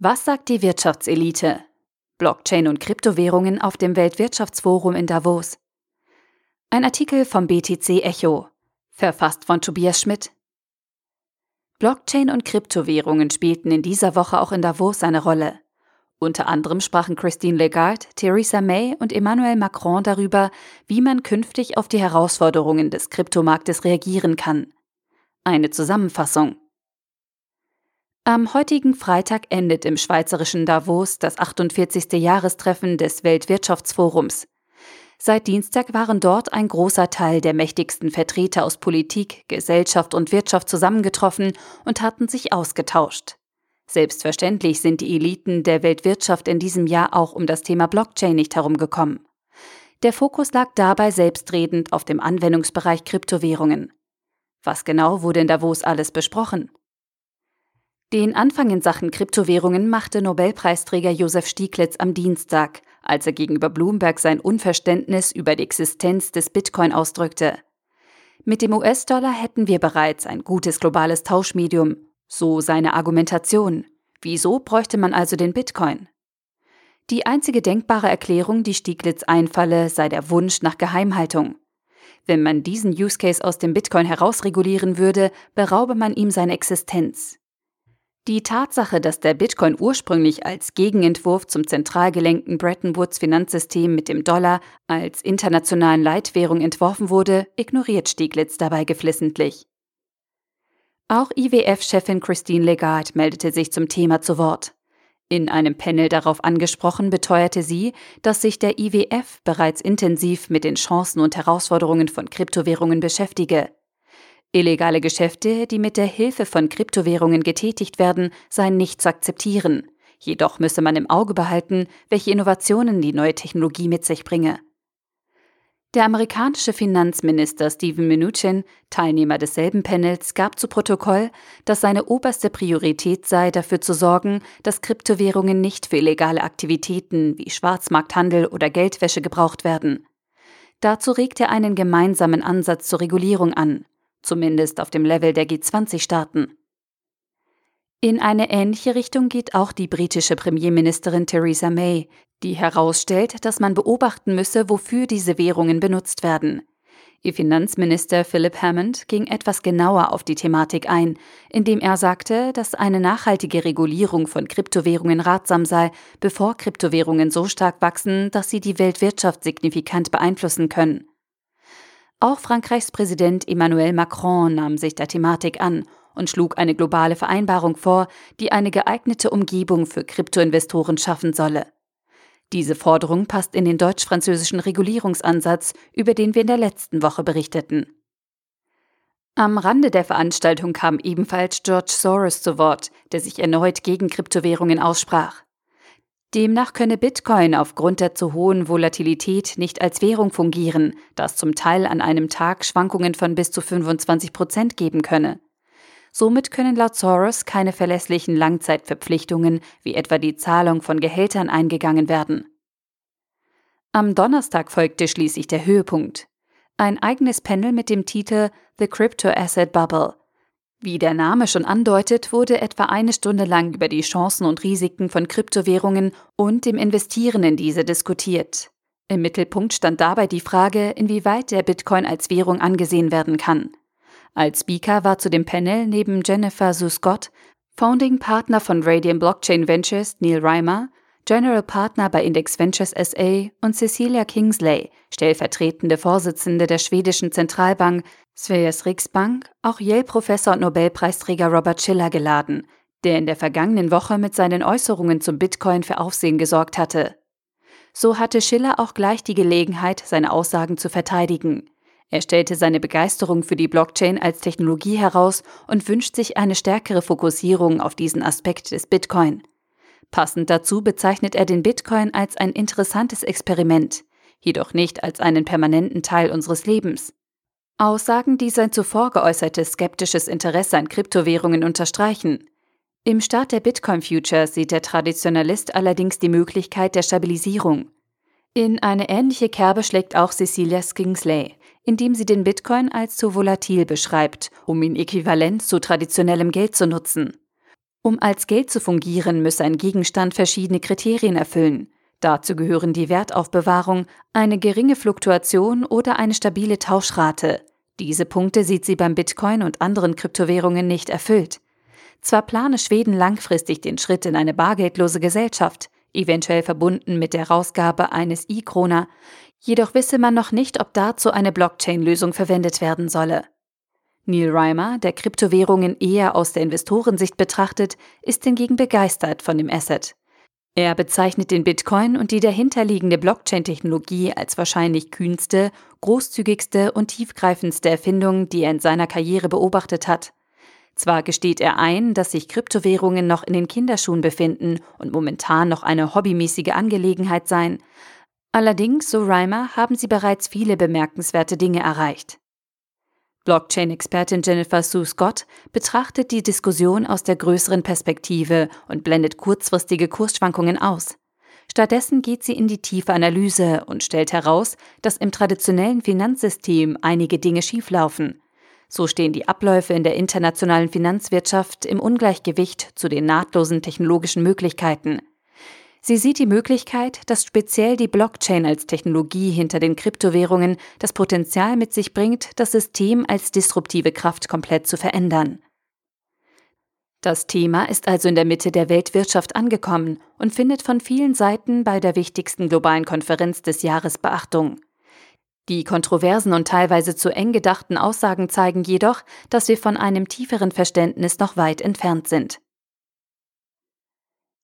Was sagt die Wirtschaftselite? Blockchain und Kryptowährungen auf dem Weltwirtschaftsforum in Davos. Ein Artikel vom BTC Echo, verfasst von Tobias Schmidt. Blockchain und Kryptowährungen spielten in dieser Woche auch in Davos eine Rolle. Unter anderem sprachen Christine Lagarde, Theresa May und Emmanuel Macron darüber, wie man künftig auf die Herausforderungen des Kryptomarktes reagieren kann. Eine Zusammenfassung. Am heutigen Freitag endet im schweizerischen Davos das 48. Jahrestreffen des Weltwirtschaftsforums. Seit Dienstag waren dort ein großer Teil der mächtigsten Vertreter aus Politik, Gesellschaft und Wirtschaft zusammengetroffen und hatten sich ausgetauscht. Selbstverständlich sind die Eliten der Weltwirtschaft in diesem Jahr auch um das Thema Blockchain nicht herumgekommen. Der Fokus lag dabei selbstredend auf dem Anwendungsbereich Kryptowährungen. Was genau wurde in Davos alles besprochen? Den Anfang in Sachen Kryptowährungen machte Nobelpreisträger Josef Stieglitz am Dienstag, als er gegenüber Bloomberg sein Unverständnis über die Existenz des Bitcoin ausdrückte. Mit dem US-Dollar hätten wir bereits ein gutes globales Tauschmedium, so seine Argumentation. Wieso bräuchte man also den Bitcoin? Die einzige denkbare Erklärung, die Stieglitz einfalle, sei der Wunsch nach Geheimhaltung. Wenn man diesen Use Case aus dem Bitcoin herausregulieren würde, beraube man ihm seine Existenz. Die Tatsache, dass der Bitcoin ursprünglich als Gegenentwurf zum zentral gelenkten Bretton Woods Finanzsystem mit dem Dollar als internationalen Leitwährung entworfen wurde, ignoriert Stieglitz dabei geflissentlich. Auch IWF-Chefin Christine Lagarde meldete sich zum Thema zu Wort. In einem Panel darauf angesprochen beteuerte sie, dass sich der IWF bereits intensiv mit den Chancen und Herausforderungen von Kryptowährungen beschäftige. Illegale Geschäfte, die mit der Hilfe von Kryptowährungen getätigt werden, seien nicht zu akzeptieren. Jedoch müsse man im Auge behalten, welche Innovationen die neue Technologie mit sich bringe. Der amerikanische Finanzminister Steven Mnuchin, Teilnehmer desselben Panels, gab zu Protokoll, dass seine oberste Priorität sei, dafür zu sorgen, dass Kryptowährungen nicht für illegale Aktivitäten wie Schwarzmarkthandel oder Geldwäsche gebraucht werden. Dazu regt er einen gemeinsamen Ansatz zur Regulierung an zumindest auf dem Level der G20-Staaten. In eine ähnliche Richtung geht auch die britische Premierministerin Theresa May, die herausstellt, dass man beobachten müsse, wofür diese Währungen benutzt werden. Ihr Finanzminister Philip Hammond ging etwas genauer auf die Thematik ein, indem er sagte, dass eine nachhaltige Regulierung von Kryptowährungen ratsam sei, bevor Kryptowährungen so stark wachsen, dass sie die Weltwirtschaft signifikant beeinflussen können. Auch Frankreichs Präsident Emmanuel Macron nahm sich der Thematik an und schlug eine globale Vereinbarung vor, die eine geeignete Umgebung für Kryptoinvestoren schaffen solle. Diese Forderung passt in den deutsch-französischen Regulierungsansatz, über den wir in der letzten Woche berichteten. Am Rande der Veranstaltung kam ebenfalls George Soros zu Wort, der sich erneut gegen Kryptowährungen aussprach. Demnach könne Bitcoin aufgrund der zu hohen Volatilität nicht als Währung fungieren, das zum Teil an einem Tag Schwankungen von bis zu 25 Prozent geben könne. Somit können laut Soros keine verlässlichen Langzeitverpflichtungen wie etwa die Zahlung von Gehältern eingegangen werden. Am Donnerstag folgte schließlich der Höhepunkt. Ein eigenes Panel mit dem Titel The Crypto Asset Bubble wie der Name schon andeutet, wurde etwa eine Stunde lang über die Chancen und Risiken von Kryptowährungen und dem Investieren in diese diskutiert. Im Mittelpunkt stand dabei die Frage, inwieweit der Bitcoin als Währung angesehen werden kann. Als Speaker war zu dem Panel neben Jennifer Sue Scott, Founding Partner von Radiant Blockchain Ventures Neil Reimer, General Partner bei Index Ventures SA und Cecilia Kingsley, stellvertretende Vorsitzende der schwedischen Zentralbank Sveriges Riksbank, auch Yale-Professor und Nobelpreisträger Robert Schiller geladen, der in der vergangenen Woche mit seinen Äußerungen zum Bitcoin für Aufsehen gesorgt hatte. So hatte Schiller auch gleich die Gelegenheit, seine Aussagen zu verteidigen. Er stellte seine Begeisterung für die Blockchain als Technologie heraus und wünscht sich eine stärkere Fokussierung auf diesen Aspekt des Bitcoin. Passend dazu bezeichnet er den Bitcoin als ein interessantes Experiment, jedoch nicht als einen permanenten Teil unseres Lebens. Aussagen, die sein zuvor geäußertes skeptisches Interesse an Kryptowährungen unterstreichen. Im Start der Bitcoin Futures sieht der Traditionalist allerdings die Möglichkeit der Stabilisierung. In eine ähnliche Kerbe schlägt auch Cecilia Skingsley, indem sie den Bitcoin als zu volatil beschreibt, um ihn äquivalent zu traditionellem Geld zu nutzen. Um als Geld zu fungieren, müsse ein Gegenstand verschiedene Kriterien erfüllen. Dazu gehören die Wertaufbewahrung, eine geringe Fluktuation oder eine stabile Tauschrate. Diese Punkte sieht sie beim Bitcoin und anderen Kryptowährungen nicht erfüllt. Zwar plane Schweden langfristig den Schritt in eine bargeldlose Gesellschaft, eventuell verbunden mit der Rausgabe eines e-Krona, jedoch wisse man noch nicht, ob dazu eine Blockchain-Lösung verwendet werden solle. Neil Reimer, der Kryptowährungen eher aus der Investorensicht betrachtet, ist hingegen begeistert von dem Asset. Er bezeichnet den Bitcoin und die dahinterliegende Blockchain-Technologie als wahrscheinlich kühnste, großzügigste und tiefgreifendste Erfindung, die er in seiner Karriere beobachtet hat. Zwar gesteht er ein, dass sich Kryptowährungen noch in den Kinderschuhen befinden und momentan noch eine hobbymäßige Angelegenheit seien. Allerdings, so Reimer, haben sie bereits viele bemerkenswerte Dinge erreicht. Blockchain-Expertin Jennifer Sue Scott betrachtet die Diskussion aus der größeren Perspektive und blendet kurzfristige Kursschwankungen aus. Stattdessen geht sie in die tiefe Analyse und stellt heraus, dass im traditionellen Finanzsystem einige Dinge schieflaufen. So stehen die Abläufe in der internationalen Finanzwirtschaft im Ungleichgewicht zu den nahtlosen technologischen Möglichkeiten. Sie sieht die Möglichkeit, dass speziell die Blockchain als Technologie hinter den Kryptowährungen das Potenzial mit sich bringt, das System als disruptive Kraft komplett zu verändern. Das Thema ist also in der Mitte der Weltwirtschaft angekommen und findet von vielen Seiten bei der wichtigsten globalen Konferenz des Jahres Beachtung. Die kontroversen und teilweise zu eng gedachten Aussagen zeigen jedoch, dass wir von einem tieferen Verständnis noch weit entfernt sind.